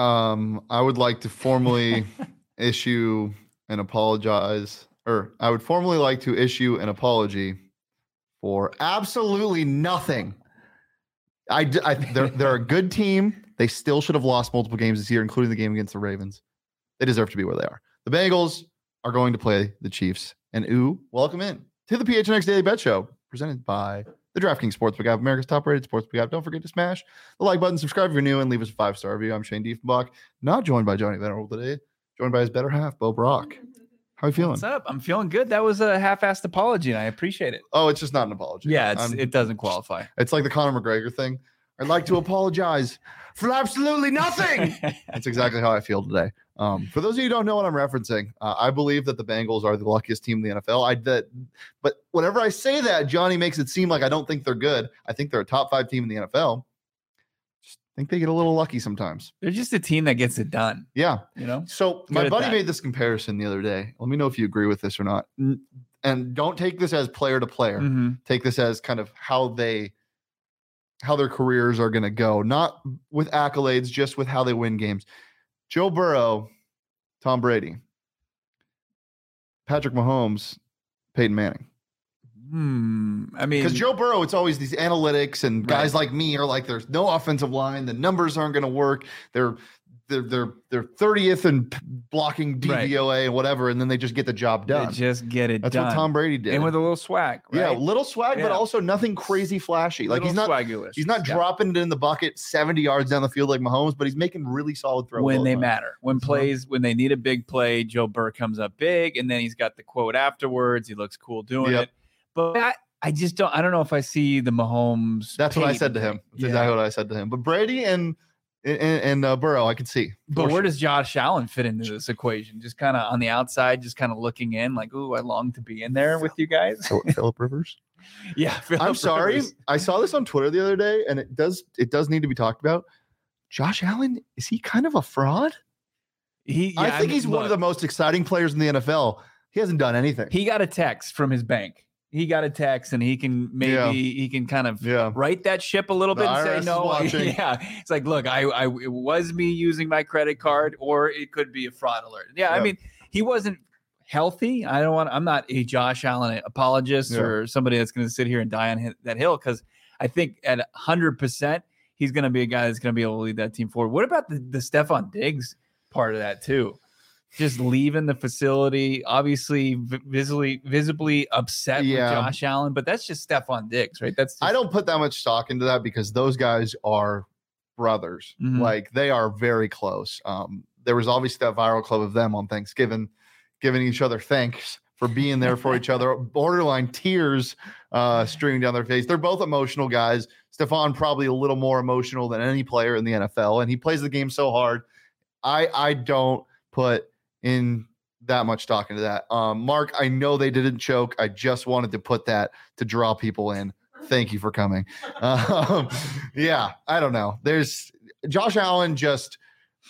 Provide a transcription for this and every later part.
Um, I would like to formally issue and apologize, or I would formally like to issue an apology for absolutely nothing. I, they're they're a good team. They still should have lost multiple games this year, including the game against the Ravens. They deserve to be where they are. The Bengals are going to play the Chiefs. And ooh, welcome in to the PHNX Daily Bet Show, presented by the DraftKings Sportsbook app, America's top-rated sportsbook app. Don't forget to smash the like button, subscribe if you're new, and leave us a five-star review. I'm Shane Diefenbach, not joined by Johnny Venerable today, joined by his better half, Bo Brock. How are you feeling? What's up? I'm feeling good. That was a half-assed apology, and I appreciate it. Oh, it's just not an apology. Yeah, it's, it doesn't qualify. it's like the Conor McGregor thing. I'd like to apologize for absolutely nothing. That's exactly how I feel today. Um, for those of you who don't know what I'm referencing, uh, I believe that the Bengals are the luckiest team in the NFL. I that, but whenever I say that, Johnny makes it seem like I don't think they're good. I think they're a top five team in the NFL. Just think they get a little lucky sometimes. They're just a team that gets it done. Yeah. You know, So Good my buddy that. made this comparison the other day. Let me know if you agree with this or not. And don't take this as player to player Mhm. take this as kind of how they how their careers are going to go not with accolades just with how they win games joe burrow tom brady patrick mahomes peyton manning Hmm. I mean, because joe burrow it's always these analytics and guys like me are like there's no offensive line the numbers aren't going to work they're they're they're they're 30th and blocking Right. DVOA and whatever, and then they just get the job they done. just get it done. That's done. what Tom Brady did. and with a little swag. Right? Yeah, little swag, but also nothing crazy flashy. Like he's not swagulous. He's not Yeah. dropping it in the bucket 70 yards down the field like Mahomes, but he's making really solid throws. when they time. matter. When So- plays, when they need a big play, Joe Burr comes up big, and then he's got the quote afterwards. He looks cool doing Yep. it. But I, I just don't. I don't know if I see the Mahomes. That's what I said to him. That's exactly what I said to him. But Brady and and, and uh, Burrow, I can see. But where sure. does Josh Allen fit into this equation? Just kind of on the outside, just kind of looking in, like, "Ooh, I long to be in there with you guys." Philip Rivers? yeah, I'm Phillip sorry. I saw this on Twitter the other day, and it does it does need to be talked about. Josh Allen is he kind of a fraud? He, I yeah, think mean, he's one of the most exciting players in the NFL. He hasn't done anything. He got a text from his bank. He got a text, and he can maybe Yeah. he can kind of yeah. right that ship a little The bit and is say no. yeah, it's like, look, I, I, it was me using my credit card, or it could be a fraud alert. Yeah, I mean, he wasn't healthy. I don't want. I'm not a Josh Allen apologist Yeah. or somebody that's going to sit here and die on that hill because I think at hundred percent he's going to be a guy that's going to be able to lead that team forward. What about the the Stefon Diggs part of that too? Just leaving the facility, obviously visibly visibly upset Yeah. with Josh Allen, but that's just Stefon Diggs, right? That's just, I don't put that much stock into that because those guys are brothers. Mhm. Like they are very close. Um, there was obviously that viral clip of them on Thanksgiving, giving each other thanks for being there for each other. Borderline tears uh, streaming down their face. They're both emotional guys. Stefon probably a little more emotional than any player in the NFL, and he plays the game so hard. I I don't put in that much stock into that. Um, Mark, I know they didn't choke. I just wanted to put that to draw people in. Thank you for coming. Um, yeah, I don't know. There's Josh Allen just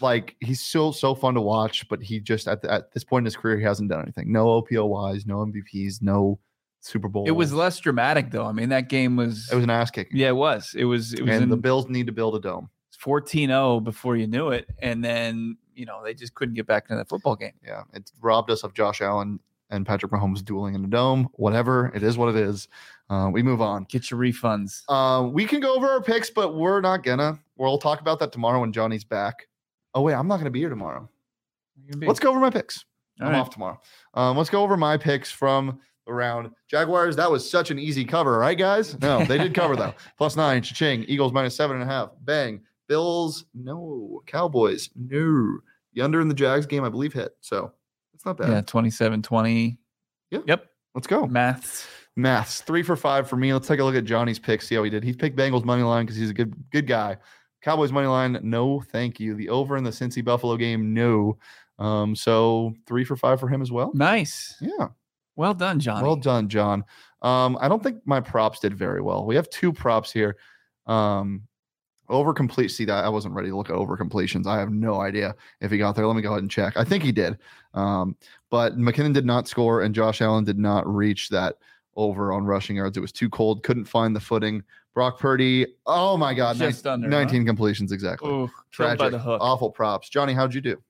like he's so so fun to watch, but he just at, the, at this point in his career he hasn't done anything. No OPOYs, no MVPs, no Super Bowl. It was less dramatic though. I mean, that game was. it was an ass kicking. yeah, it was. It was. It was and in the Bills need to build a dome. 14-0 before you knew it, and then you know they just couldn't get back into that football game. Yeah, it robbed us of Josh Allen and Patrick Mahomes dueling in the dome. Whatever, it is what it is. Uh, we move on. Get your refunds. Uh, we can go over our picks, but we're not gonna. We'll talk about that tomorrow when Johnny's back. Oh wait, I'm not gonna be here tomorrow. Let's go over my picks. All I'm right. off tomorrow. Um, let's go over my picks from the round. Jaguars, that was such an easy cover, right, guys? No, they did cover though. Plus nine, Ching. Eagles minus seven and a half. Bang. Bills, no. Cowboys, no. The under in the Jags game, I believe, hit. So it's not bad. Yeah, 27-20. Yeah. Yep. Let's go. Maths. Maths, three for five for me. Let's take a look at Johnny's pick, see how he did. He picked Bengals money line because he's a good good guy. Cowboys money line, no, thank you. The over in the Cincy Buffalo game, no. Um, so three for five for him as well. Nice. Yeah. Well done, John. Well done, John. Um, I don't think my props did very well. We have two props here. Um, Over complete. See that I wasn't ready to look at over completions. I have no idea if he got there. Let me go ahead and check. I think he did. Um, but McKinnon did not score, and Josh Allen did not reach that over on rushing yards. It was too cold. Couldn't find the footing. Brock Purdy. Oh my God, nine- Just under, huh? 19 completions exactly. Ooh, Tragic. by the hook. Awful props. Johnny, how'd you do?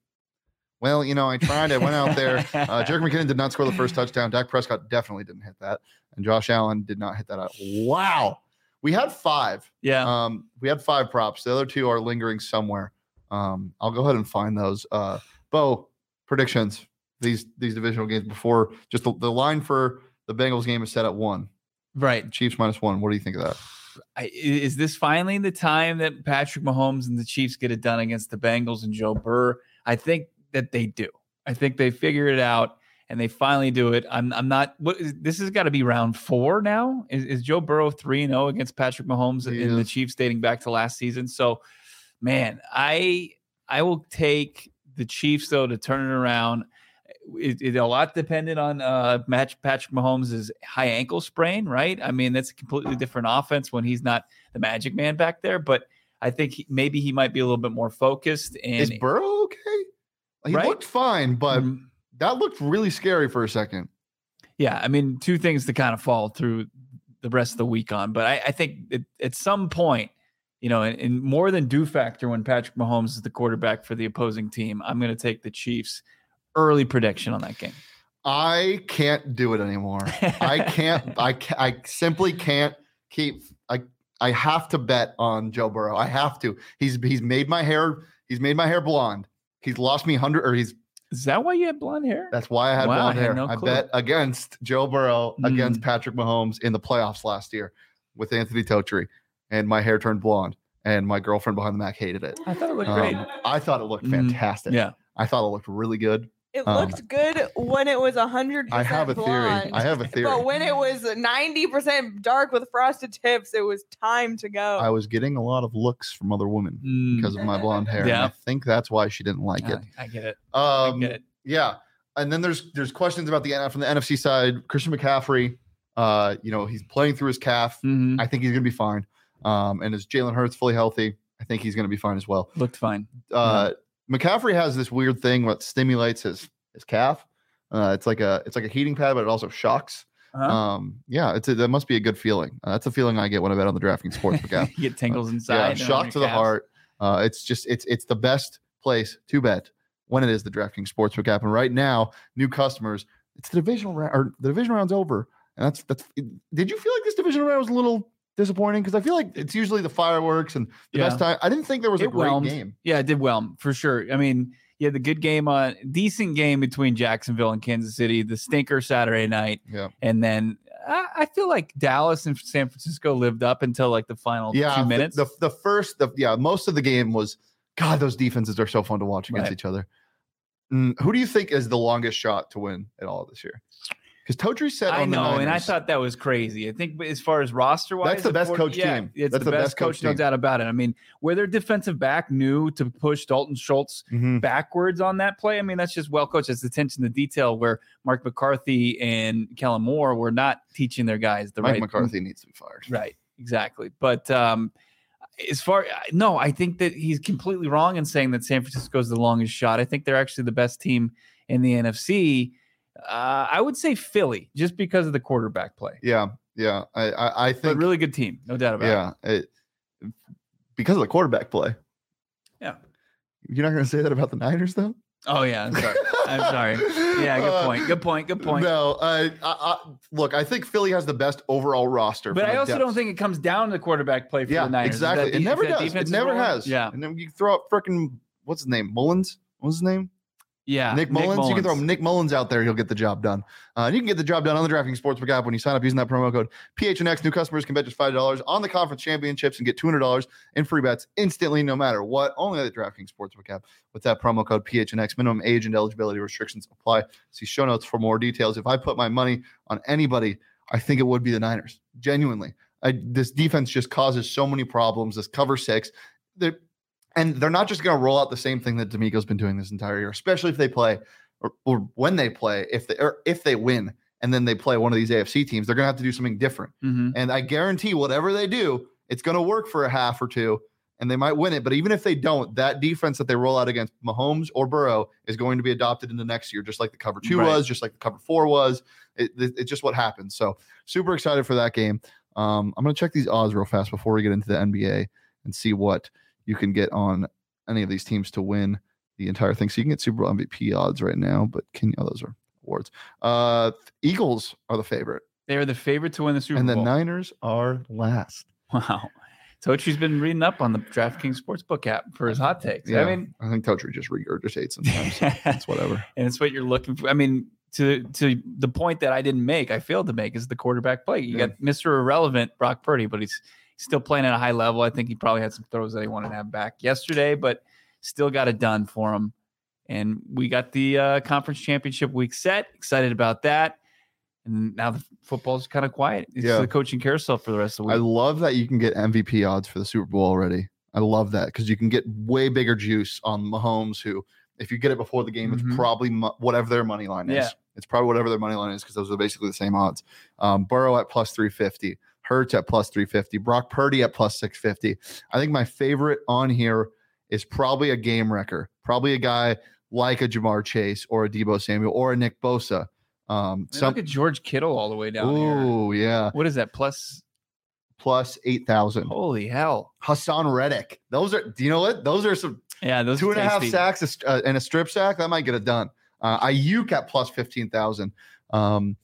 Well, you know, I tried. I went out there. Uh, Jerick McKinnon did not score the first touchdown. Dak Prescott definitely didn't hit that, and Josh Allen did not hit that out. Wow, we had five. yeah. Um, we had five props. The other two are lingering somewhere. Um, I'll go ahead and find those. Uh, Bo, predictions these these divisional games before just the, the line for the Bengals game is set at one. right. Chiefs minus one. What do you think of that? I, is this finally the time that Patrick Mahomes and the Chiefs get it done against the Bengals and Joe Burr? I think that they do. I think they figure it out and they finally do it. I'm I'm not. What is, this has got to be round four now. Is, is Joe Burrow three and zero against Patrick Mahomes He in the. Chiefs dating back to last season? So, man, I I will take the Chiefs though to turn it around. It, it a lot dependent on uh match Patrick Mahomes' high ankle sprain, right? I mean, that's a completely different offense when he's not the magic man back there. But I think he, maybe he might be a little bit more focused. And Is Burrow okay? He Right? looked fine, but Mm, that looked really scary for a second. yeah, I mean, two things to kind of fall through the rest of the week on. But I, I think at, at some point, you know, in, in more than do factor when Patrick Mahomes is the quarterback for the opposing team, I'm going to take the Chiefs. Early prediction on that game. I can't do it anymore. I can't. I I simply can't keep. I I have to bet on Joe Burrow. I have to. He's he's made my hair. He's made my hair blonde. He's lost me hundred. Or he's. Is that why you had blonde hair? That's why I had Wow, I blonde had hair. no I bet against Joe Burrow Mm. against Patrick Mahomes in the playoffs last year with Anthony Totri, and my hair turned blonde. And my girlfriend behind the Mac hated it. I thought it looked great. Um, I thought it looked Mm, fantastic. Yeah. I thought it looked really good. It Um, looked good when it was 100% I have a theory. I have a theory. But when it was ninety percent dark with frosted tips, it was time to go. I was getting a lot of looks from other women Mm, because of my blonde hair. and Yeah. I think that's why she didn't like it. I, I get it. I Um, get it. yeah, and then there's there's questions about the from the NFC side. Christian McCaffrey, uh, you know, he's playing through his calf. Mhm. I think he's gonna be fine. Um, and is Jalen Hurts fully healthy? I think he's gonna be fine as well. Looked fine. Uh, McCaffrey has this weird thing what stimulates his his calf. Uh, it's like a it's like a heating pad, but it also shocks. Uh-huh. Um, yeah, it's a, that must be a good feeling. Uh, that's a feeling I get when I bet on the DraftKings Sportsbook app. you get tingles inside. yeah, shock to the calves. heart. Uh, it's just it's it's the best place to bet when it is the DraftKings Sportsbook app. And right now, new customers, it's the divisional round or the division round's over. And that's that's. Did you feel like this division round was a little disappointing? Because I feel like it's usually the fireworks and the Yeah. best time. I didn't think there was a It great whelmed. game. Yeah, it did well for sure. I mean, you had the good game on decent game between Jacksonville and Kansas City, the stinker Saturday night, Yeah, and then I, I feel like Dallas and San Francisco lived up until like the final yeah. two the- minutes. The, the first, the yeah, most of the game was. God, those defenses are so fun to watch against Right. each other. Mm, who do you think is the longest shot to win at all this year? Because Totri said I on the know, and I thought that was crazy. I think as far as roster wise, That's the best coach team. It's That's the, best, coach, no team. doubt about it. I mean, where their defensive back knew to push Dalton Schultz Mhm. backwards on that play. I mean, that's just well coached. It's attention to detail where Mark McCarthy and Kellen Moore were not teaching their guys the Mike right McCarthy needs to be fired. Right, exactly. But um, as far no, I think that he's completely wrong in saying that San Francisco is the longest shot. I think they're actually the best team in the NFC. Uh, I would say Philly, just because of the quarterback play. Yeah, yeah. I I, I But think really good team, no doubt about it. yeah. Because of the quarterback play. Yeah. You're not going to say that about the Niners, though. Oh yeah, I'm sorry. I'm sorry. Yeah, good Uh, point. Good point. Good point. No, uh, I, I, look, I think Philly has the best overall roster. but I also depth. don't think it comes down to quarterback play for Yeah, the Niners. Exactly. de- it never does. It never role? has. Yeah, And then you throw up freaking what's his name? Mullens. What's his name? Yeah. Nick, Mullens. You can throw Nick Mullens out there. He'll get the job done. Uh, and you can get the job done on the DraftKings Sportsbook app when you sign up using that promo code PHNX. New customers can bet just $5 on the conference championships and get $200 in free bets instantly, no matter what. Only at the DraftKings Sportsbook app with that promo code PHNX. Minimum age and eligibility restrictions apply. See show notes for more details. If I put my money on anybody, I think it would be the Niners. Genuinely. I, this defense just causes so many problems. This cover six. They're, and they're not just going to roll out the same thing that DeMeco's been doing this entire year, especially if they play or, or when they play, if they or if they win and then they play one of these AFC teams, they're going to have to do something different. Mhm. And I guarantee whatever they do, it's going to work for a half or two. and they might win it. But even if they don't, that defense that they roll out against Mahomes or Burrow is going to be adopted into next year, just like the cover two Right. was, just like the cover four was. It, it- it's just what happens. So super excited for that game. Um, I'm going to check these odds real fast before we get into the NBA and see what you can get on any of these teams to win the entire thing. So you can get Super Bowl MVP odds right now, but can you, oh, those are awards. Uh, Eagles are the favorite, They are the favorite to win the Super and the Bowl. Niners are last. wow. Tochi's been reading up on the DraftKings Sportsbook app for his hot takes. Yeah, I mean, I think Totri just regurgitates sometimes. it's whatever. and it's what you're looking for. I mean, to to the point that I didn't make, I failed to make is the quarterback play. You Yeah. got Mr. Irrelevant Brock Purdy, but he's still playing at a high level. I think he probably had some throws that he wanted to have back yesterday, but still got it done for him. And we got the uh, conference championship week set. Excited about that. And now the football's kind of quiet. It's Yeah. the coaching carousel for the rest of the week. I love that you can get MVP odds for the Super Bowl already. I love that because you can get way bigger juice on Mahomes, who, if you get it before the game, Mhm. it's probably mo- whatever their money line is. Yeah. It's probably whatever their money line is because those are basically the same odds. Um, Burrow at plus 350, Hurts at plus 350, Brock Purdy at plus 650. I think my favorite on here is probably a game wrecker, probably a guy like a Ja'Marr Chase or a Deebo Samuel or a Nick Bosa. Um, some, Look at George Kittle all the way down ooh, yeah, What is that? Plus, plus 8,000. holy hell. Haason Reddick. Those are, do you know what? Those are some Yeah, those two and a half sacks a uh, and a strip sack. That might get it done. Uh, Aiyuk at plus 15,000. Um,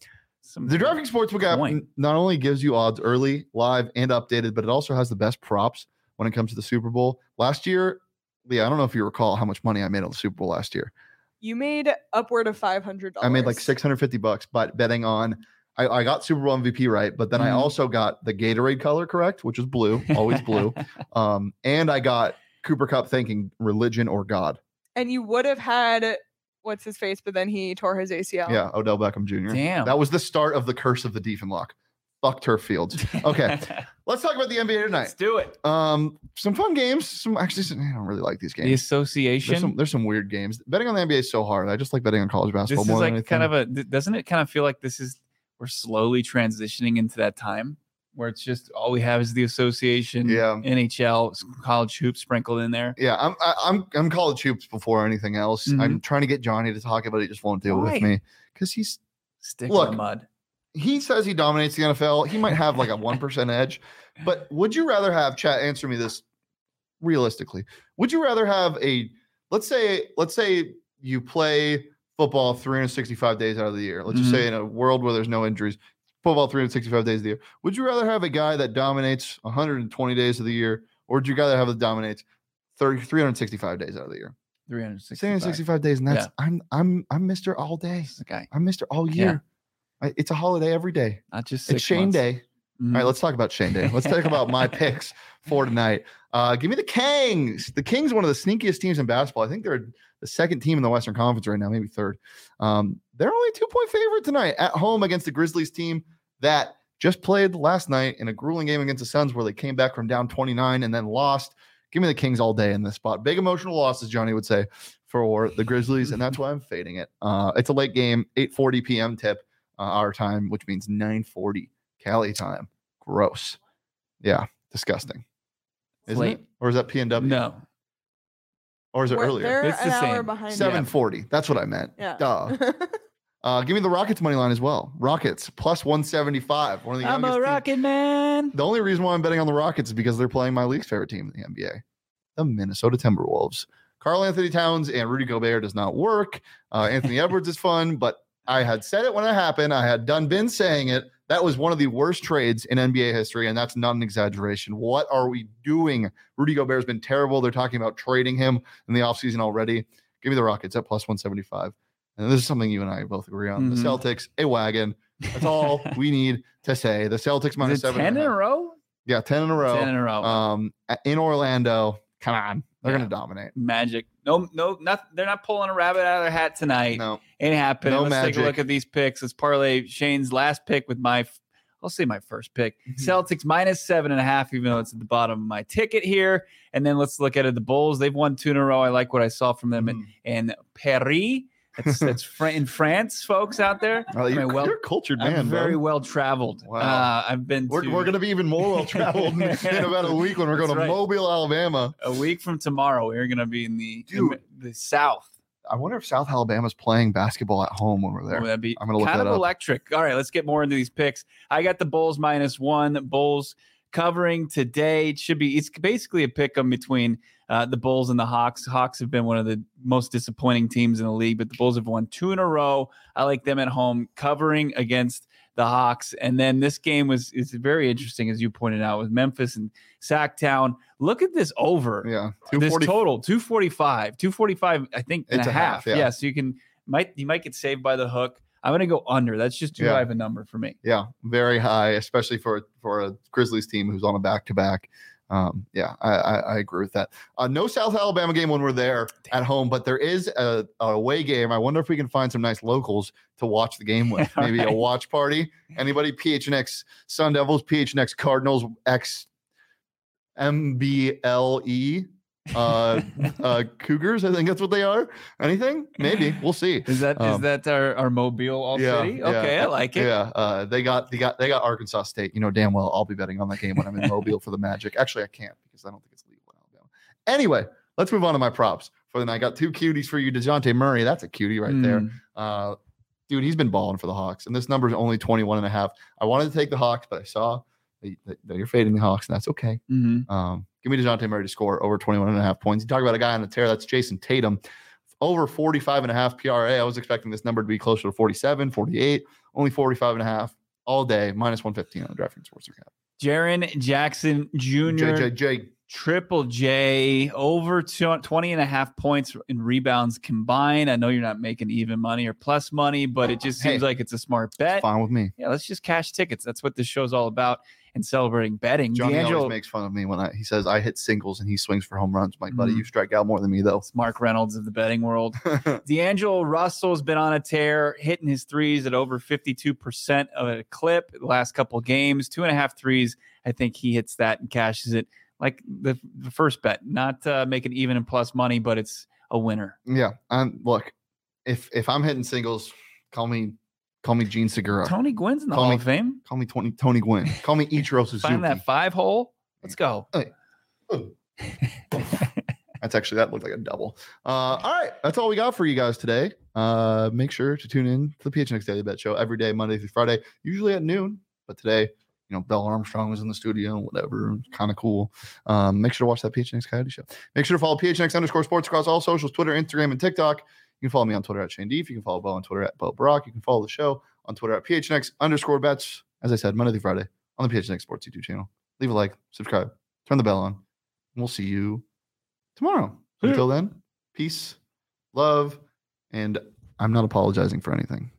Some- the DraftKings Sportsbook app Point. not only gives you odds early, live, and updated, but it also has the best props when it comes to the Super Bowl. Last year, yeah, I don't know if you recall how much money I made on the Super Bowl last year. You made upward of five hundred dollars. I made like 650 bucks, but betting on. I, I got Super Bowl MVP right, but then I Mhm. also got the Gatorade color correct, which is blue, always blue. Um, and I got Cooper Kupp thinking religion or God. and you would have had what's his face, but then he tore his ACL. Yeah, Odell Beckham Jr. Damn. That was the start of the curse of the Diefenlock. Fuck turf fields. Okay, let's talk about the NBA tonight. Let's do it. Um, some fun games. Some actually, some, I don't really like these games. The association. There's some, there's some weird games. Betting on the NBA is so hard. I just like betting on college basketball this basketball is more like than anything. kind of a doesn't it kind of feel like this is we're slowly transitioning into that time where it's just all we have is the association Yeah. nhl college hoops sprinkled in there yeah, I'm I, I'm I'm college hoops before anything else. I'm trying to get Johnny to talk about it. He just won't deal Mm-hmm. Why? with me because he's stick in the mud he says he dominates the NFL. He might have like a one percent edge, but would you rather have chat answer me this realistically? Would you rather have a let's say let's say you play football 365 days out of the year. Let's just say in a world where there's no injuries, football 365 days of the year. Would you rather have a guy that dominates 120 days of the year, or would you rather have that dominates 30, 365 days out of the year? 365 365 days, and that's I'm I'm I'm Mr. All Day. Guy I'm Mr. All Yeah. year. I, it's a holiday every day. not just It's Shane months. Day. All Mhm. right, let's talk about Shane Day. Let's talk about my picks for tonight. Uh, give me the Kings. The Kings, one of the sneakiest teams in basketball. I think they're the second team in the Western Conference right now, maybe third. Um, they're only two point favorite tonight at home against the Grizzlies team that just played last night in a grueling game against the Suns where they came back from down 29 and then lost. Give me the Kings all day in this spot. Big emotional losses, Johnny would say, for the Grizzlies, and that's why I'm fading it. Uh, it's a late game, 8:40 p.m. tip uh, our time, which means 9:40 Cali time. Gross. Yeah, disgusting. Isn't Late. it? Or is that PNW? no Or is it We're- earlier? They're It's an the hour same. behind. Seven. 740. That's what I meant. Yeah. Duh. Uh, give me the Rockets money line as well. Rockets plus 175. One of the i'm youngest a teams- rocket man The only reason why I'm betting on the Rockets is because they're playing my league's favorite team in the NBA, the Minnesota Timberwolves. Karl-Anthony Towns and Rudy Gobert does not work. Uh, Anthony Edwards is fun, but I had said it when it happened. I had done been saying it. That was one of the worst trades in NBA history, and that's not an exaggeration. What are we doing? Rudy Gobert's been terrible. They're talking about trading him in the offseason already. Give me the Rockets at plus 175. And this is something you and I both agree on. Mhm. The Celtics, a wagon. That's all we need to say. The Celtics minus seven. 10 in a a row Yeah, 10 in a row. 10 in a row Um, in Orlando. Come on. They're Yeah. going to dominate. magic no no not they're not pulling a rabbit out of their hat tonight No. Ain't happening. No Let's take a look at these picks. Let's parlay Shane's last pick with my, I'll say my first pick. Mm-hmm. Celtics minus seven and a half, even though it's at the bottom of my ticket here. And then let's look at it. The Bulls, they've won two in a row. I like what I saw from them. Mhm. And, and Paris That's, it's Fr- in France, folks out there. Oh, you're, well- you're a cultured man. I'm very bro. well traveled. Wow. Uh, I've been We're, to we're going to be even more well traveled in, in about a week when we're That's going to right. Mobile, Alabama. a week from tomorrow. We're going to be in the Dude. the South. I wonder if South Alabama's playing basketball at home when we're there. Oh, that'd be I'm gonna look kind that of up. electric. All right, let's get more into these picks. I got the Bulls minus one. Bulls covering today. It should be. It's basically a pick 'em between uh, the Bulls and the Hawks. Hawks have been one of the most disappointing teams in the league, but the Bulls have won two in a row. I like them at home covering against the Hawks. And then this game was is very interesting, as you pointed out, with Memphis and Sacktown. Look at this over Yeah. this total 245 245 i think and It's a a half, half, yeah. yeah. so you can might you might get saved by the hook i'm gonna go under that's just too Yeah. high of a number for me Yeah, very high, especially for for a Grizzlies team who's on a back to back. Um, yeah, I, I, I agree with that. Uh, no South Alabama game when we're there at home, but there is a, a away game. I wonder if we can find some nice locals to watch the game with. Maybe a watch party. Anybody? PHNX Sun Devils, PHNX Cardinals, X MBLE E, uh, uh, Cougars. I think that's what they are. Anything? Maybe. We'll see. is that is Um, that our, our mobile all yeah, city yeah. okay i like it Yeah, uh, they got they got they got Arkansas State. You know damn well I'll be betting on that game when I'm in Mobile for the Magic. Actually, I can't because I don't think it's legal in Alabama. Anyway, let's move on to my props for the night. I got two cuties for you. Dejounte Murray, that's a cutie right there. Mm, Uh, dude, he's been balling for the Hawks, and this number is only 21 and a half. I wanted to take the Hawks, but I saw that, you're fading the Hawks, and that's okay. mhm. Um, give me Dejounte Murray to score over 21 and a half points. You talk about a guy on a tear, that's Jayson Tatum. Over 45 and a half PRA. I was expecting this number to be closer to 47, 48, only 45 and a half all day, minus 115 on the DraftKings Sports Account. Jaren Jackson Jr. JJJ. Triple J over two- 20 and a half points in rebounds combined. I know you're not making even money or plus money, but it just seems Hey, like it's a smart bet. Fine with me. Yeah, let's just cash tickets. That's what this show's all about and celebrating betting. Johnny D'Angelo, always makes fun of me when I, he says I hit singles and he swings for home runs. I'm like, buddy, you strike out more than me, though. it's Mark Reynolds of the betting world. D'Angelo Russell's been on a tear, hitting his threes at over 52% of a clip the last couple games. Two and a half threes. I think he hits that and cashes it like the, the first bet. Not uh, making even and plus money, but it's a winner. yeah. And look, if if I'm hitting singles, call me call me Jean Segura. Tony Gwynn's in the Call Hall me- of Fame. Call me 20, Tony Gwynn. Call me Ichiro Suzuki. Find that five hole. Let's go. That's actually that looked like a double. Uh, all right, that's all we got for you guys today. Uh, make sure to tune in to the PHNX Daily Bet Show every day, Monday through Friday, usually at noon. But today, you know, Bill Armstrong was in the studio, whatever, kind of cool. Um, make sure to watch that PHNX Coyote Show. Make sure to follow PHNX underscore sports across all socials, Twitter, Instagram, and TikTok. You can follow me on Twitter at Shane Deef. You can follow Bo on Twitter at Bo Brock. You can follow the show on Twitter at PHNX underscore bets. As I said, Monday through Friday on the PHNX Sports YouTube channel. Leave a like, subscribe, turn the bell on. And we'll see you tomorrow. Until then, peace, love, and I'm not apologizing for anything.